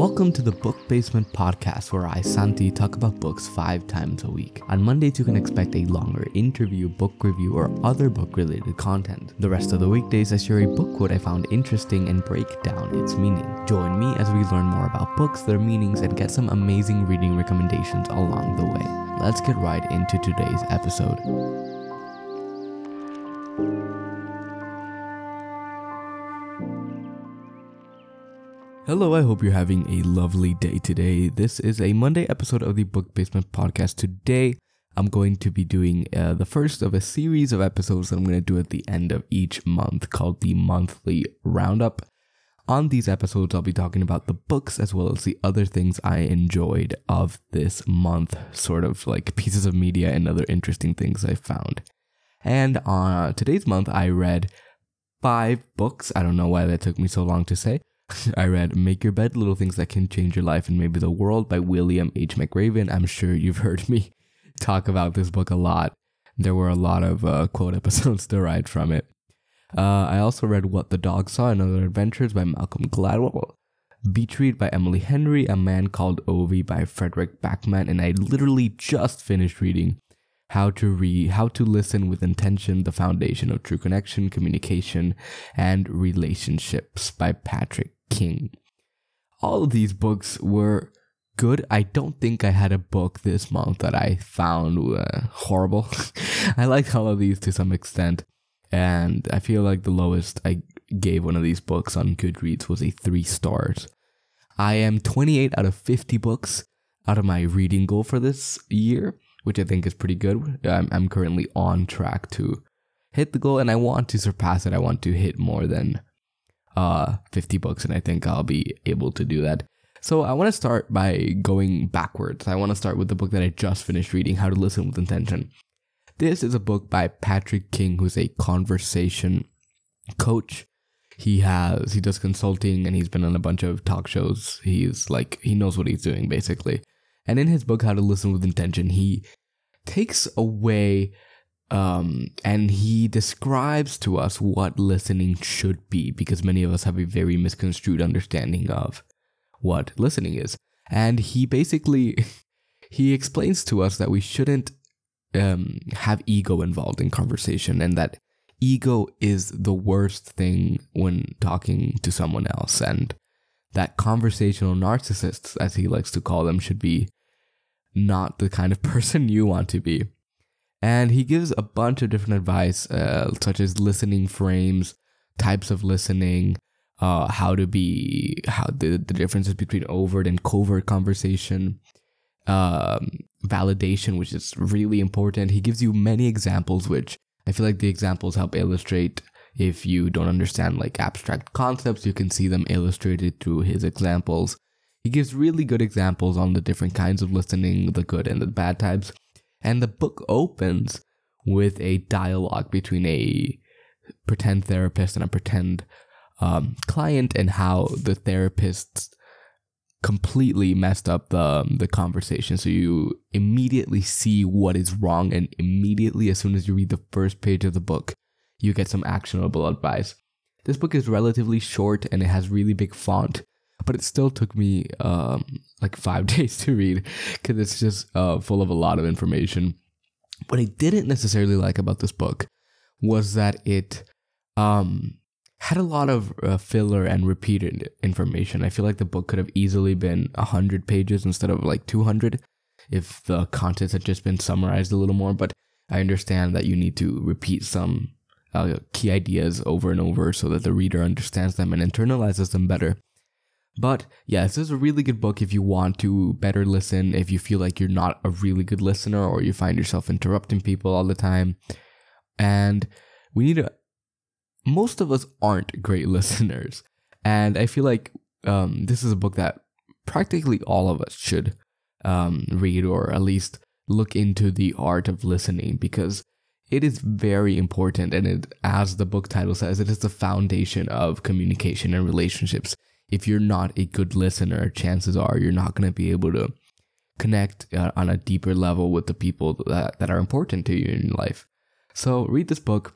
Welcome to the Book Basement podcast, where I, Santi, talk about books five times a week. On Mondays, you can expect a longer interview, book review, or other book related content. The rest of the weekdays, I share a book quote I found interesting and break down its meaning. Join me as we learn more about books, their meanings, and get some amazing reading recommendations along the way. Let's get right into today's episode. Hello, I hope you're having a lovely day today. This is a Monday episode of the Book Basement Podcast. Today, I'm going to be doing uh, the first of a series of episodes that I'm going to do at the end of each month called the Monthly Roundup. On these episodes, I'll be talking about the books as well as the other things I enjoyed of this month, sort of like pieces of media and other interesting things I found. And uh, today's month, I read five books. I don't know why that took me so long to say. I read Make Your Bed Little Things That Can Change Your Life and Maybe the World by William H. McRaven. I'm sure you've heard me talk about this book a lot. There were a lot of uh, quote episodes derived from it. Uh, I also read What the Dog Saw and Other Adventures by Malcolm Gladwell. Beach Read by Emily Henry, A Man Called Ove by Fredrik Backman, and I literally just finished reading How to Read, How to Listen with Intention, The Foundation of True Connection, Communication, and Relationships by Patrick King. All of these books were good. I don't think I had a book this month that I found uh, horrible. I liked all of these to some extent, and I feel like the lowest I gave one of these books on Goodreads was a three stars. I am 28 out of 50 books out of my reading goal for this year, which I think is pretty good. I'm, I'm currently on track to hit the goal, and I want to surpass it. I want to hit more than uh 50 books and I think I'll be able to do that. So I want to start by going backwards. I want to start with the book that I just finished reading, How to Listen with Intention. This is a book by Patrick King, who's a conversation coach. He has he does consulting and he's been on a bunch of talk shows. He's like he knows what he's doing basically. And in his book How to Listen with Intention, he takes away um, and he describes to us what listening should be because many of us have a very misconstrued understanding of what listening is. And he basically he explains to us that we shouldn't um, have ego involved in conversation and that ego is the worst thing when talking to someone else and that conversational narcissists as he likes to call them should be not the kind of person you want to be and he gives a bunch of different advice, uh, such as listening frames, types of listening, uh, how to be, how the, the differences between overt and covert conversation, um, validation, which is really important. He gives you many examples, which I feel like the examples help illustrate. If you don't understand like abstract concepts, you can see them illustrated through his examples. He gives really good examples on the different kinds of listening, the good and the bad types. And the book opens with a dialogue between a pretend therapist and a pretend um, client, and how the therapist completely messed up the the conversation. So you immediately see what is wrong, and immediately, as soon as you read the first page of the book, you get some actionable advice. This book is relatively short and it has really big font, but it still took me um, like five days to read because it's just uh, full of a lot of information. What I didn't necessarily like about this book was that it um, had a lot of uh, filler and repeated information. I feel like the book could have easily been 100 pages instead of like 200 if the content had just been summarized a little more. But I understand that you need to repeat some uh, key ideas over and over so that the reader understands them and internalizes them better. But yeah, this is a really good book if you want to better listen, if you feel like you're not a really good listener or you find yourself interrupting people all the time. And we need to, most of us aren't great listeners. And I feel like um, this is a book that practically all of us should um, read or at least look into the art of listening because it is very important. And it, as the book title says, it is the foundation of communication and relationships if you're not a good listener, chances are you're not going to be able to connect uh, on a deeper level with the people that, that are important to you in life. So read this book.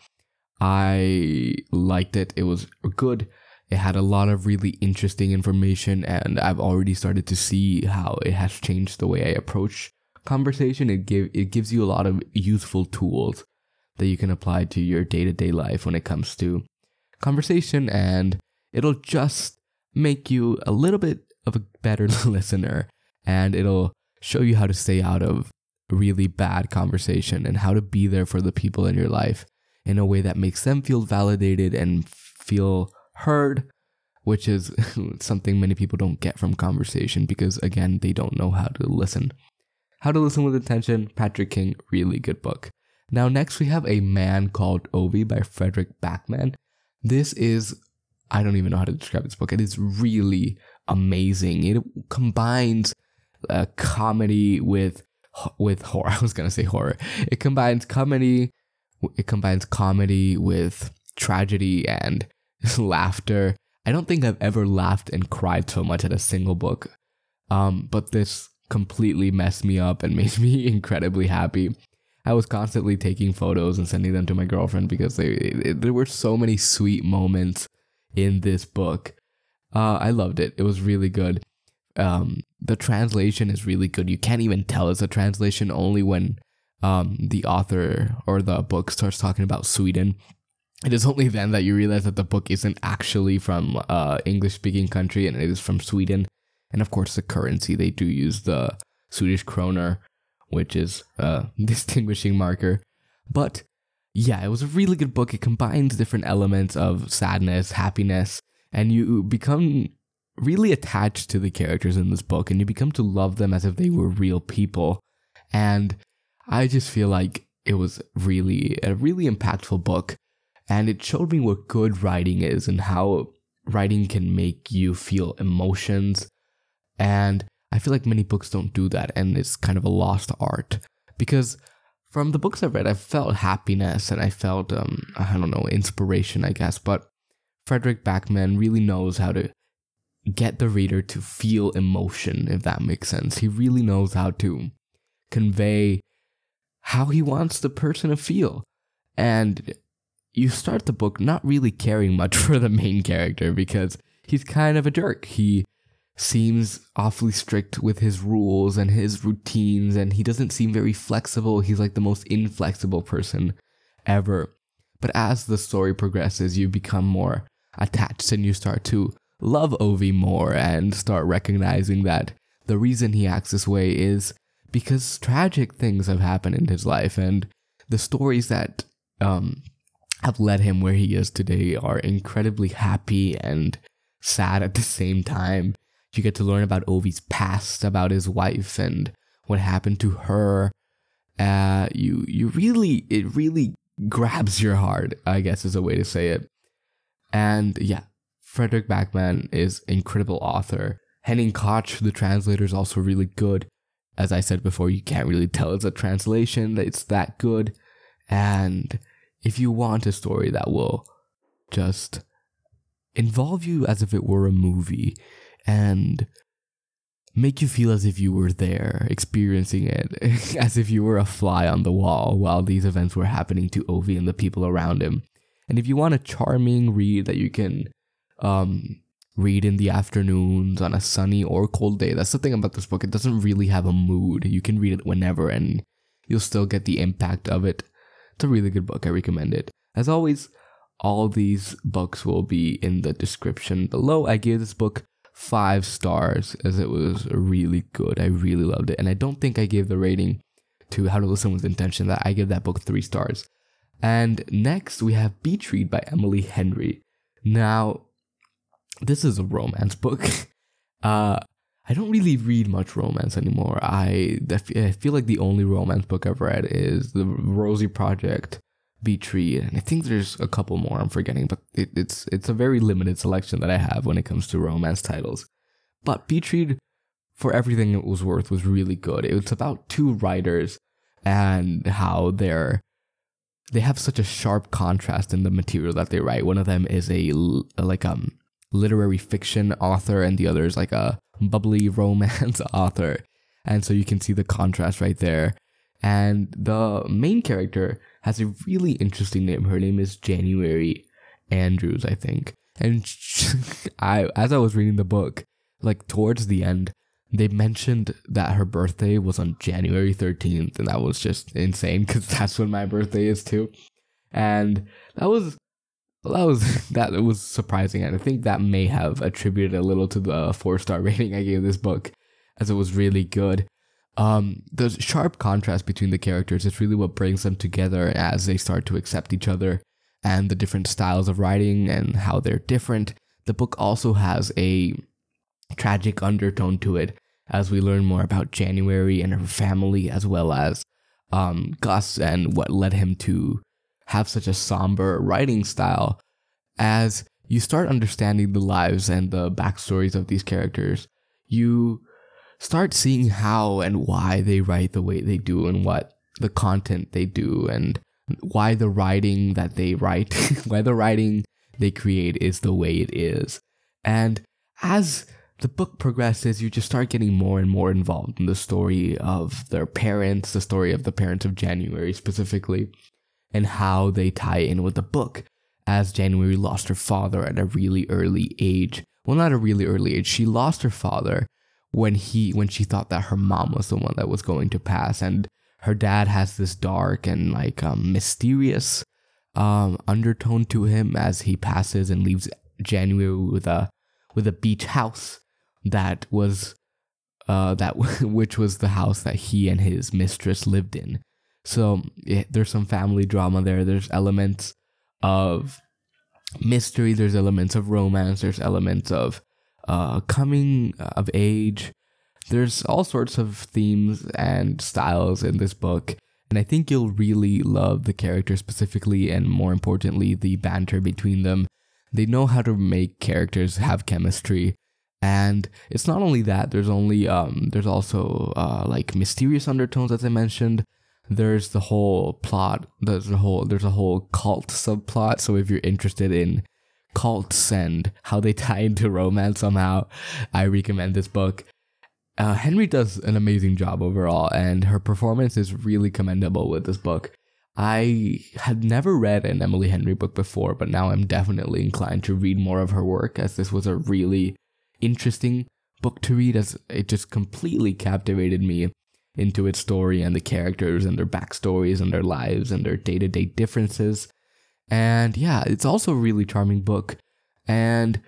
I liked it. It was good. It had a lot of really interesting information, and I've already started to see how it has changed the way I approach conversation. It give it gives you a lot of useful tools that you can apply to your day to day life when it comes to conversation, and it'll just make you a little bit of a better listener, and it'll show you how to stay out of really bad conversation and how to be there for the people in your life in a way that makes them feel validated and feel heard, which is something many people don't get from conversation because, again, they don't know how to listen. How to Listen with Intention, Patrick King, really good book. Now, next we have A Man Called Ove by Fredrik Backman. This is, I don't even know how to describe this book. It is really amazing. It combines uh, comedy with with horror. I was gonna say horror. It combines comedy. It combines comedy with tragedy and laughter. I don't think I've ever laughed and cried so much at a single book. Um, but this completely messed me up and made me incredibly happy. I was constantly taking photos and sending them to my girlfriend because they, there were so many sweet moments in this book. Uh, I loved it. It was really good. Um, the translation is really good. You can't even tell it's a translation only when um, the author or the book starts talking about Sweden. It is only then that you realize that the book isn't actually from uh English speaking country and it is from Sweden. And of course, the currency they do use the Swedish kroner, which is a distinguishing marker. But yeah, it was a really good book. It combines different elements of sadness, happiness, and you become really attached to the characters in this book and you become to love them as if they were real people. And I just feel like it was really a really impactful book and it showed me what good writing is and how writing can make you feel emotions. And I feel like many books don't do that and it's kind of a lost art because from the books I've read, I felt happiness and I felt, um, I don't know, inspiration, I guess. But Fredrik Backman really knows how to get the reader to feel emotion, if that makes sense. He really knows how to convey how he wants the person to feel. And you start the book not really caring much for the main character because he's kind of a jerk. He seems awfully strict with his rules and his routines, and he doesn't seem very flexible. He's like the most inflexible person ever. But as the story progresses, you become more attached and you start to love Ove more and start recognizing that the reason he acts this way is because tragic things have happened in his life and the stories that um, have led him where he is today are incredibly happy and sad at the same time. You get to learn about Ove's past, about his wife and what happened to her. Uh, you you really it really grabs your heart, I guess is a way to say it. And yeah, Fredrik Backman is incredible author. Henning Koch, the translator, is also really good. As I said before, you can't really tell it's a translation, it's that good. And if you want a story that will just involve you as if it were a movie and make you feel as if you were there, experiencing it, as if you were a fly on the wall while these events were happening to Ove and the people around him. And if you want a charming read that you can um, read in the afternoons on a sunny or cold day. That's the thing about this book. It doesn't really have a mood. You can read it whenever and you'll still get the impact of it. It's a really good book. I recommend it. As always, all these books will be in the description below. I gave this book five stars as it was really good. I really loved it. And I don't think I gave the rating to How to Listen with Intention that I give that book three stars. And next we have Beach Read by Emily Henry. Now, this is a romance book. Uh, I don't really read much romance anymore. I, I feel like the only romance book I've read is The Rosie Project, Read, and I think there's a couple more I'm forgetting, but it, it's it's a very limited selection that I have when it comes to romance titles. But Read, for everything it was worth, was really good. It was about two writers and how they're they have such a sharp contrast in the material that they write. One of them is a like um literary fiction author and the other is like a bubbly romance author. And so you can see the contrast right there. And the main character has a really interesting name. Her name is January Andrews, I think. And I, as I was reading the book, like towards the end, they mentioned that her birthday was on January 13th, and that was just insane because that's when my birthday is too. And that was that was that was surprising, and I think that may have attributed a little to the four star rating I gave this book, as it was really good. Um, the sharp contrast between the characters is really what brings them together as they start to accept each other and the different styles of writing and how they're different. The book also has a tragic undertone to it as we learn more about January and her family, as well as um, Gus and what led him to have such a somber writing style. As you start understanding the lives and the backstories of these characters, you start seeing how and why they write the way they do and what the content they do and why the writing that they write, why the writing they create is the way it is. And as the book progresses, you just start getting more and more involved in the story of their parents, the story of the parents of January specifically, and how they tie in with the book. As January lost her father at a really early age. Well, not a really early age. She lost her father when he when she thought that her mom was the one that was going to pass, and her dad has this dark and like um, mysterious um, undertone to him as he passes and leaves January with a with a beach house that was uh, that which was the house that he and his mistress lived in. So it, there's some family drama there. There's elements of mystery. There's elements of romance. There's elements of uh, coming of age. There's all sorts of themes and styles in this book. And I think you'll really love the characters specifically, and more importantly, the banter between them. They know how to make characters have chemistry and it's not only that there's only um there's also uh like mysterious undertones as i mentioned there's the whole plot there's a whole there's a whole cult subplot so if you're interested in cults and how they tie into romance somehow. I recommend this book. Uh, henry does an amazing job overall and her performance is really commendable with this book. I had never read an emily henry book before but now i'm definitely inclined to read more of her work as this was a really interesting book to read as it just completely captivated me into its story and the characters and their backstories and their lives and their day to day differences. And yeah, it's also a really charming book. And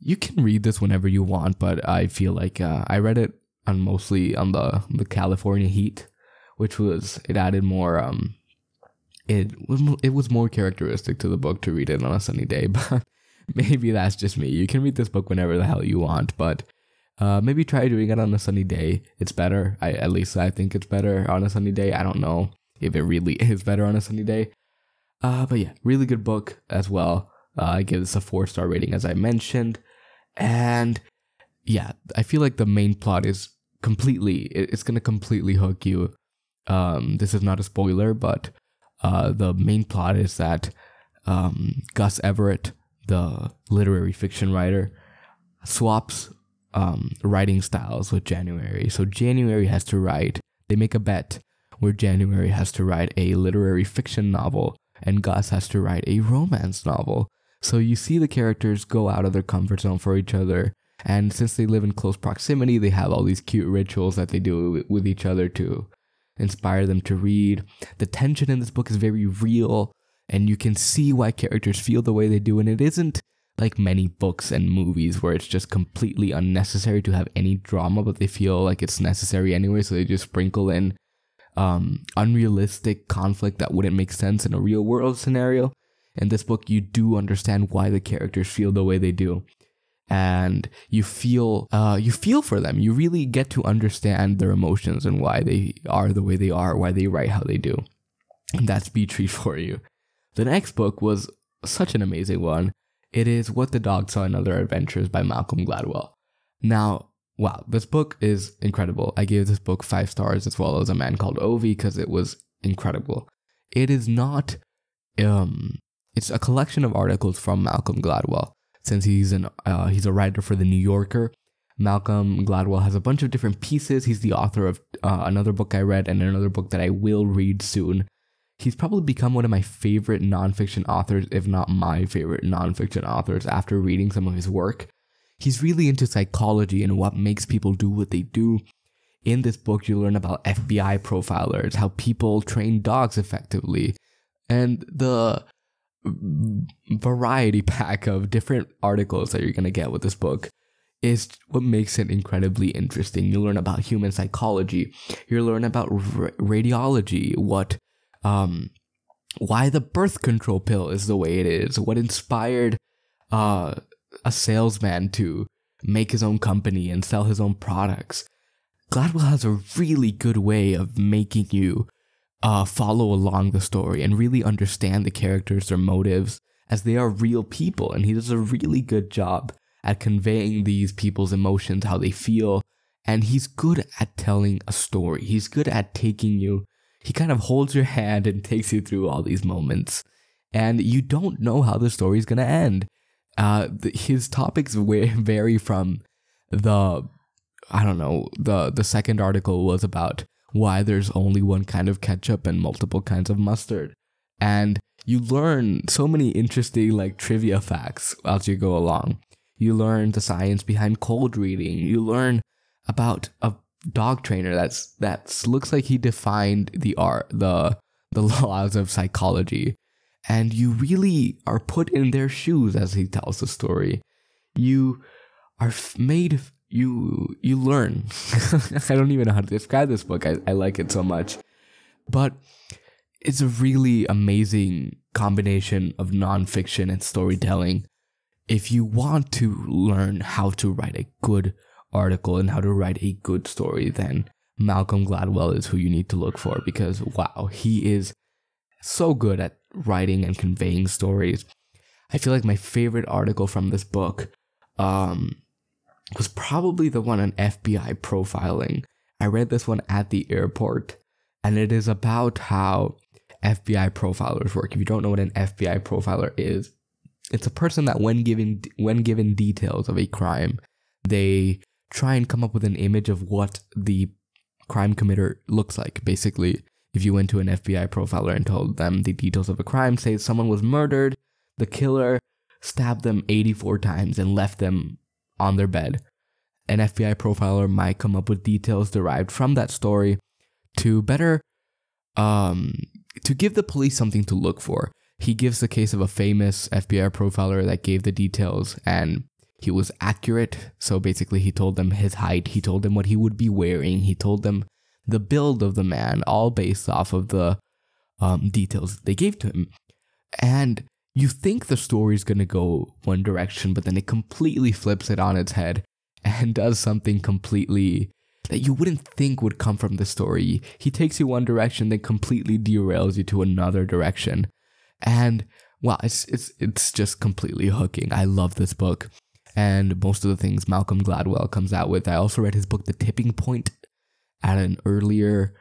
you can read this whenever you want, but I feel like uh, I read it on mostly on the the California heat, which was it added more um it was it was more characteristic to the book to read it on a sunny day, but maybe that's just me. You can read this book whenever the hell you want, but uh, maybe try doing it on a sunny day. It's better. I at least I think it's better on a sunny day. I don't know if it really is better on a sunny day. Uh, but yeah, really good book as well. Uh, I give this a four star rating as I mentioned, and yeah, I feel like the main plot is completely. It's gonna completely hook you. Um, this is not a spoiler, but uh, the main plot is that um, Gus Everett the literary fiction writer, swaps um, writing styles with January. So January has to write, they make a bet where January has to write a literary fiction novel and Gus has to write a romance novel. So you see the characters go out of their comfort zone for each other. And since they live in close proximity, they have all these cute rituals that they do with each other to inspire them to read. The tension in this book is very real and you can see why characters feel the way they do and it isn't like many books and movies where it's just completely unnecessary to have any drama but they feel like it's necessary anyway so they just sprinkle in um, unrealistic conflict that wouldn't make sense in a real world scenario. In this book you do understand why the characters feel the way they do. And you feel uh, you feel for them. You really get to understand their emotions and why they are the way they are why they write how they do. And that's Beach Read for you. The next book was such an amazing one. It is What the Dog Saw in Other Adventures by Malcolm Gladwell. Now, wow, this book is incredible. I gave this book five stars as well as A Man Called Ove because it was incredible. It is not, um, it's a collection of articles from Malcolm Gladwell. Since he's an uh, he's a writer for the New Yorker, Malcolm Gladwell has a bunch of different pieces. He's the author of uh, another book I read and another book that I will read soon he's probably become one of my favorite nonfiction authors, if not my favorite nonfiction authors, after reading some of his work. He's really into psychology and what makes people do what they do. In this book, you learn about FBI profilers, how people train dogs effectively, and the variety pack of different articles that you're going to get with this book is what makes it incredibly interesting. You learn about human psychology. You learn about radiology, what, um, why the birth control pill is the way it is, what inspired, uh, a salesman to make his own company and sell his own products. Gladwell has a really good way of making you uh, follow along the story and really understand the characters, their motives, as they are real people. And he does a really good job at conveying these people's emotions, how they feel. And he's good at telling a story. He's good at taking you, he kind of holds your hand and takes you through all these moments. And you don't know how the story is going to end. Uh, his topics vary from the, I don't know, the, the second article was about why there's only one kind of ketchup and multiple kinds of mustard. And you learn so many interesting like trivia facts as you go along. You learn the science behind cold reading. You learn about a dog trainer that's that looks like he defined the art the the laws of psychology and you really are put in their shoes as he tells the story you are made you you learn. I don't even know how to describe this book. I, I like it so much. But it's a really amazing combination of nonfiction and storytelling. If you want to learn how to write a good article and how to write a good story, then Malcolm Gladwell is who you need to look for because wow, he is so good at writing and conveying stories. I feel like my favorite article from this book um, was probably the one on FBI profiling. I read this one at the airport, and it is about how FBI profilers work. If you don't know what an FBI profiler is, it's a person that when given when given details of a crime, they try and come up with an image of what the crime committer looks like. Basically, if you went to an FBI profiler and told them the details of a crime, say someone was murdered, the killer stabbed them 84 times and left them on their bed. An FBI profiler might come up with details derived from that story to better um, to give the police something to look for. He gives the case of a famous FBI profiler that gave the details and he was accurate. So basically, he told them his height, he told them what he would be wearing, he told them the build of the man, all based off of the um, details they gave to him. And you think the story is going to go one direction, but then it completely flips it on its head and does something completely that you wouldn't think would come from the story. He takes you one direction, then completely derails you to another direction. And wow, it's it's it's just completely hooking. I love this book. And most of the things Malcolm Gladwell comes out with. I also read his book The Tipping Point at an earlier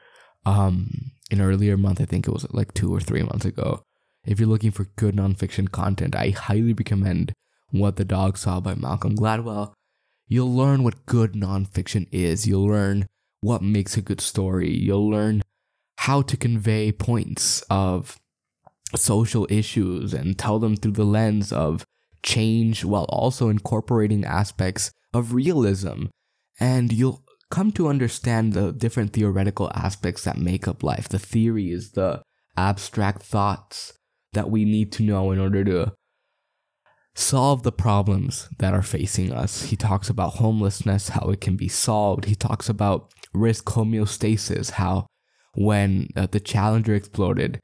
um an earlier month. I think it was like two or three months ago. If you're looking for good nonfiction content, I highly recommend What the Dog Saw by Malcolm Gladwell. You'll learn what good nonfiction is. You'll learn what makes a good story. You'll learn how to convey points of social issues and tell them through the lens of change while also incorporating aspects of realism. And you'll come to understand the different theoretical aspects that make up life, the theories, the abstract thoughts, that we need to know in order to solve the problems that are facing us. He talks about homelessness, how it can be solved. He talks about risk homeostasis, how when uh, the Challenger exploded,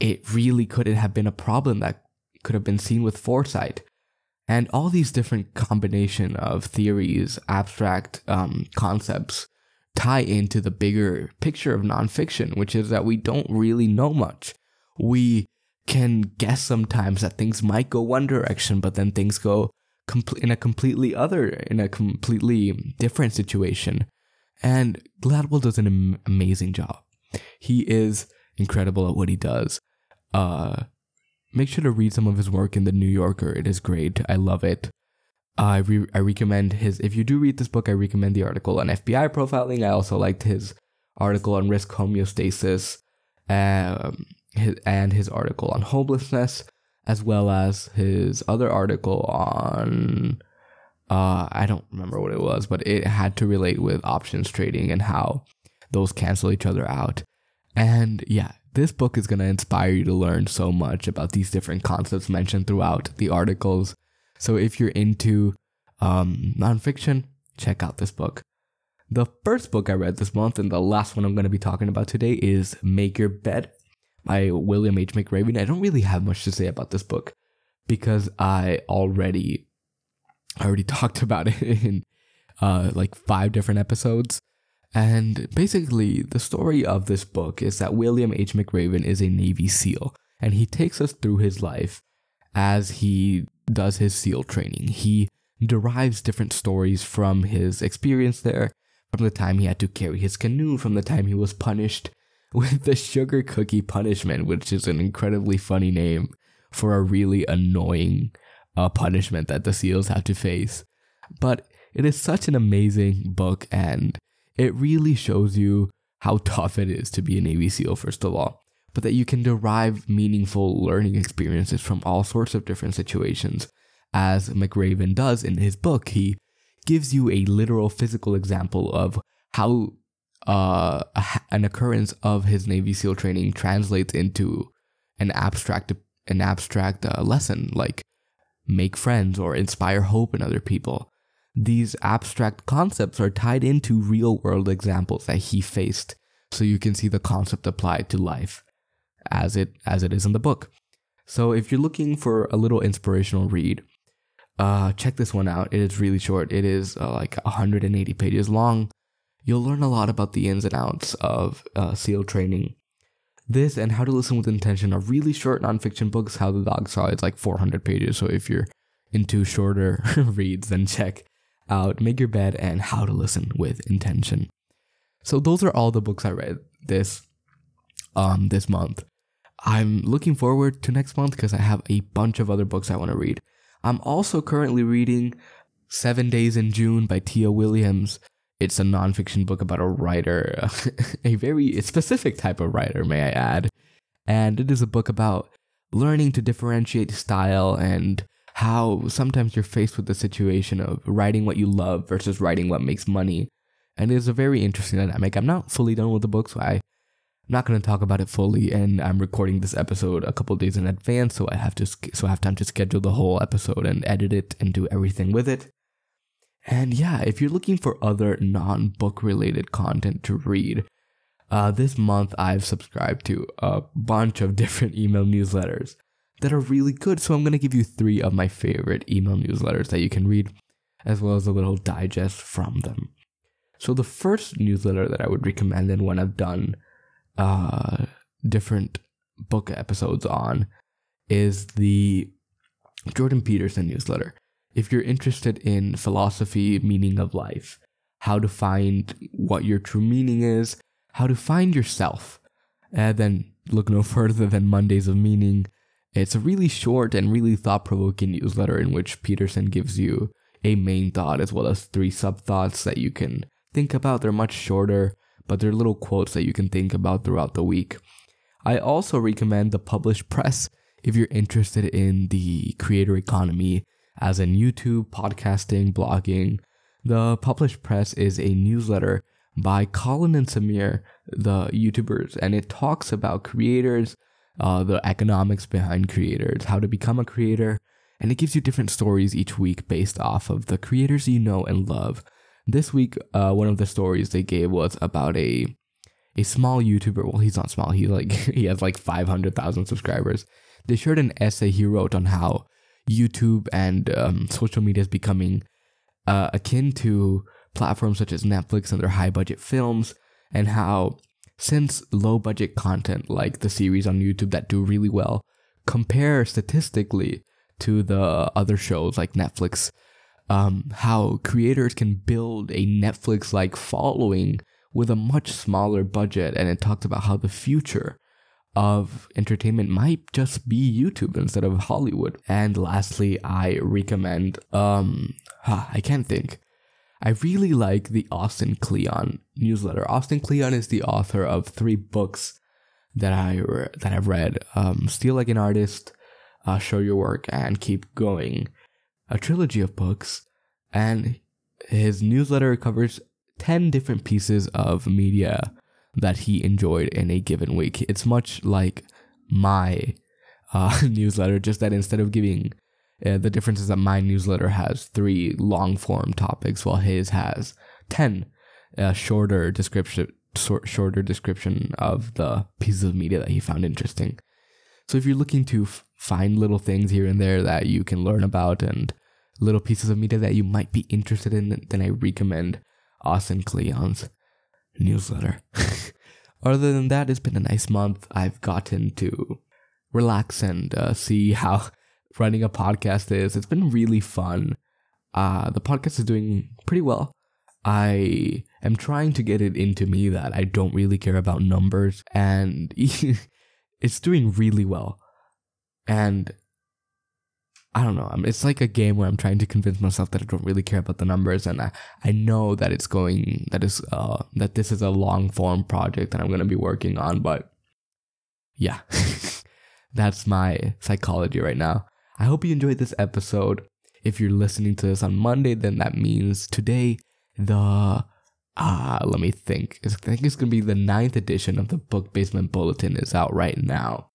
it really couldn't have been a problem that could have been seen with foresight. And all these different combination of theories, abstract um, concepts tie into the bigger picture of nonfiction, which is that we don't really know much. We can guess sometimes that things might go one direction, but then things go com- in a completely other, in a completely different situation. And Gladwell does an am- amazing job. He is incredible at what he does. Uh, make sure to read some of his work in the New Yorker. It is great. I love it. I re- I recommend his. If you do read this book, I recommend the article on FBI profiling. I also liked his article on risk homeostasis um, his, and his article on homelessness, as well as his other article on uh, I don't remember what it was, but it had to relate with options trading and how those cancel each other out. And yeah, this book is going to inspire you to learn so much about these different concepts mentioned throughout the articles. So if you're into um, nonfiction, check out this book. The first book I read this month and the last one I'm going to be talking about today is Make Your Bed by William H. McRaven. I don't really have much to say about this book because I already I already talked about it in uh, like five different episodes. And basically, the story of this book is that William H. McRaven is a Navy SEAL, and he takes us through his life as he does his SEAL training. He derives different stories from his experience there, from the time he had to carry his canoe, from the time he was punished with the sugar cookie punishment, which is an incredibly funny name for a really annoying uh, punishment that the SEALs have to face. But it is such an amazing book, and it really shows you how tough it is to be a Navy SEAL, first of all, but that you can derive meaningful learning experiences from all sorts of different situations. As McRaven does in his book, he gives you a literal physical example of how uh, an occurrence of his Navy SEAL training translates into an abstract an abstract uh, lesson like make friends, or inspire hope in other people. These abstract concepts are tied into real world examples that he faced, so you can see the concept applied to life as it as it is in the book. So if you're looking for a little inspirational read, uh, check this one out. It is really short. It is uh, like 180 pages long. You'll learn a lot about the ins and outs of uh, SEAL training this and How to Listen with Intention are really short nonfiction books. How the Dog Saw it's like 400 pages. So if you're into shorter reads, then check out Make Your Bed and How to Listen with Intention. So those are all the books I read this um this month. I'm looking forward to next month because I have a bunch of other books I want to read. I'm also currently reading Seven Days in June by Tia Williams. It's a nonfiction book about a writer, a very specific type of writer, may I add. And it is a book about learning to differentiate style and how sometimes you're faced with the situation of writing what you love versus writing what makes money. And it is a very interesting dynamic. I'm not fully done with the book, so I, am not going to talk about it fully. And I'm recording this episode a couple days in advance, so I have to so I have time to schedule the whole episode and edit it and do everything with it. And yeah, if you're looking for other non book related content to read, uh, this month I've subscribed to a bunch of different email newsletters that are really good. So I'm going to give you three of my favorite email newsletters that you can read, as well as a little digest from them. So the first newsletter that I would recommend, and one I've done uh, different book episodes on, is the Jordan Peterson newsletter if you're interested in philosophy, meaning of life, how to find what your true meaning is, how to find yourself, and then look no further than Mondays of Meaning. It's a really short and really thought provoking newsletter in which Peterson gives you a main thought as well as three sub thoughts that you can think about. They're much shorter, but they're little quotes that you can think about throughout the week. I also recommend the Publish Press if you're interested in the creator economy as in YouTube, podcasting, blogging. The Publish Press is a newsletter by Colin and Samir, the YouTubers, and it talks about creators, uh, the economics behind creators, how to become a creator, and it gives you different stories each week based off of the creators you know and love. This week, uh, one of the stories they gave was about a a small YouTuber. Well, he's not small. He like he has like five hundred thousand subscribers. They shared an essay he wrote on how YouTube and um, social media is becoming uh, akin to platforms such as Netflix and their high budget films, and how since low budget content like the series on YouTube that do really well compare statistically to the other shows like Netflix, um, how creators can build a Netflix like following with a much smaller budget. And it talked about how the future of entertainment might just be YouTube instead of Hollywood. And lastly, I recommend um huh, I can't think. I really like the Austin Kleon newsletter. Austin Kleon is the author of three books that I re- that I've read. Um, Steal Like an Artist, uh, Show Your Work, and Keep Going, a trilogy of books, and his newsletter covers ten different pieces of media that he enjoyed in a given week. It's much like my uh, newsletter, just that instead of giving uh, the difference is that my newsletter has three long form topics, while his has ten uh, shorter description shorter description of the pieces of media that he found interesting. So if you're looking to f- find little things here and there that you can learn about and little pieces of media that you might be interested in, then I recommend Austin Kleon's newsletter. Other than that, it's been a nice month. I've gotten to relax and uh, see how running a podcast is. It's been really fun. Uh, the podcast is doing pretty well. I am trying to get it into me that I don't really care about numbers, and it's doing really well. And I don't know. It's like a game where I'm trying to convince myself that I don't really care about the numbers, and I, I know that it's going that is uh that this is a long form project that I'm gonna be working on, but yeah, that's my psychology right now. I hope you enjoyed this episode. If you're listening to this on Monday, then that means today the ah let me think. I think it's gonna be the ninth edition of the Book Basement Bulletin is out right now.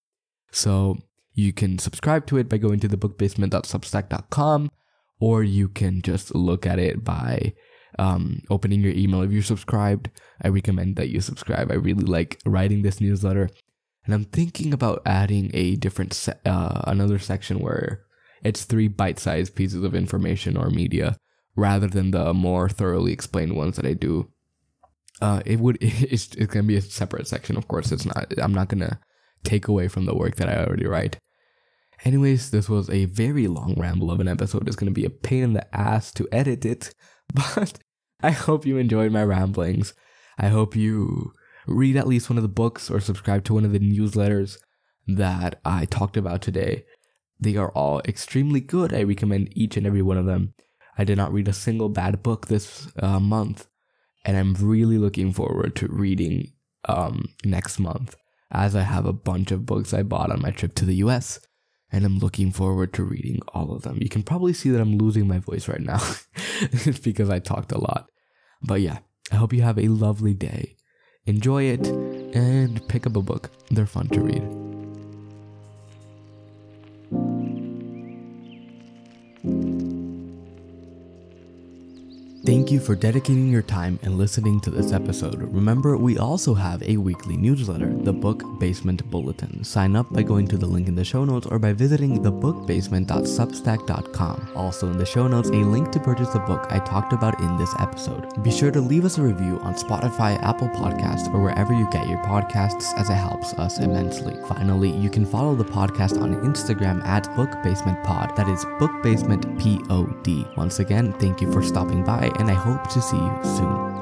So you can subscribe to it by going to thebookbasement.substack.com, or you can just look at it by um, opening your email. If you're subscribed, I recommend that you subscribe. I really like writing this newsletter, and I'm thinking about adding a different, se- uh, another section where it's three bite-sized pieces of information or media, rather than the more thoroughly explained ones that I do. Uh, it would it's, it's gonna be a separate section, of course. It's not. I'm not gonna take away from the work that I already write. Anyways, this was a very long ramble of an episode. It's going to be a pain in the ass to edit it, but I hope you enjoyed my ramblings. I hope you read at least one of the books or subscribe to one of the newsletters that I talked about today. They are all extremely good. I recommend each and every one of them. I did not read a single bad book this uh, month, and I'm really looking forward to reading um, next month as I have a bunch of books I bought on my trip to the US and I'm looking forward to reading all of them. You can probably see that I'm losing my voice right now. because I talked a lot. But yeah, I hope you have a lovely day. Enjoy it and pick up a book. They're fun to read. Thank you for dedicating your time and listening to this episode. Remember, we also have a weekly newsletter, the Book Basement Bulletin. Sign up by going to the link in the show notes or by visiting thebookbasement.substack.com. Also in the show notes, a link to purchase the book I talked about in this episode. Be sure to leave us a review on Spotify, Apple Podcasts, or wherever you get your podcasts as it helps us immensely. Finally, you can follow the podcast on Instagram at bookbasementpod. That is bookbasementpod. Once again, thank you for stopping by and I hope to see you soon.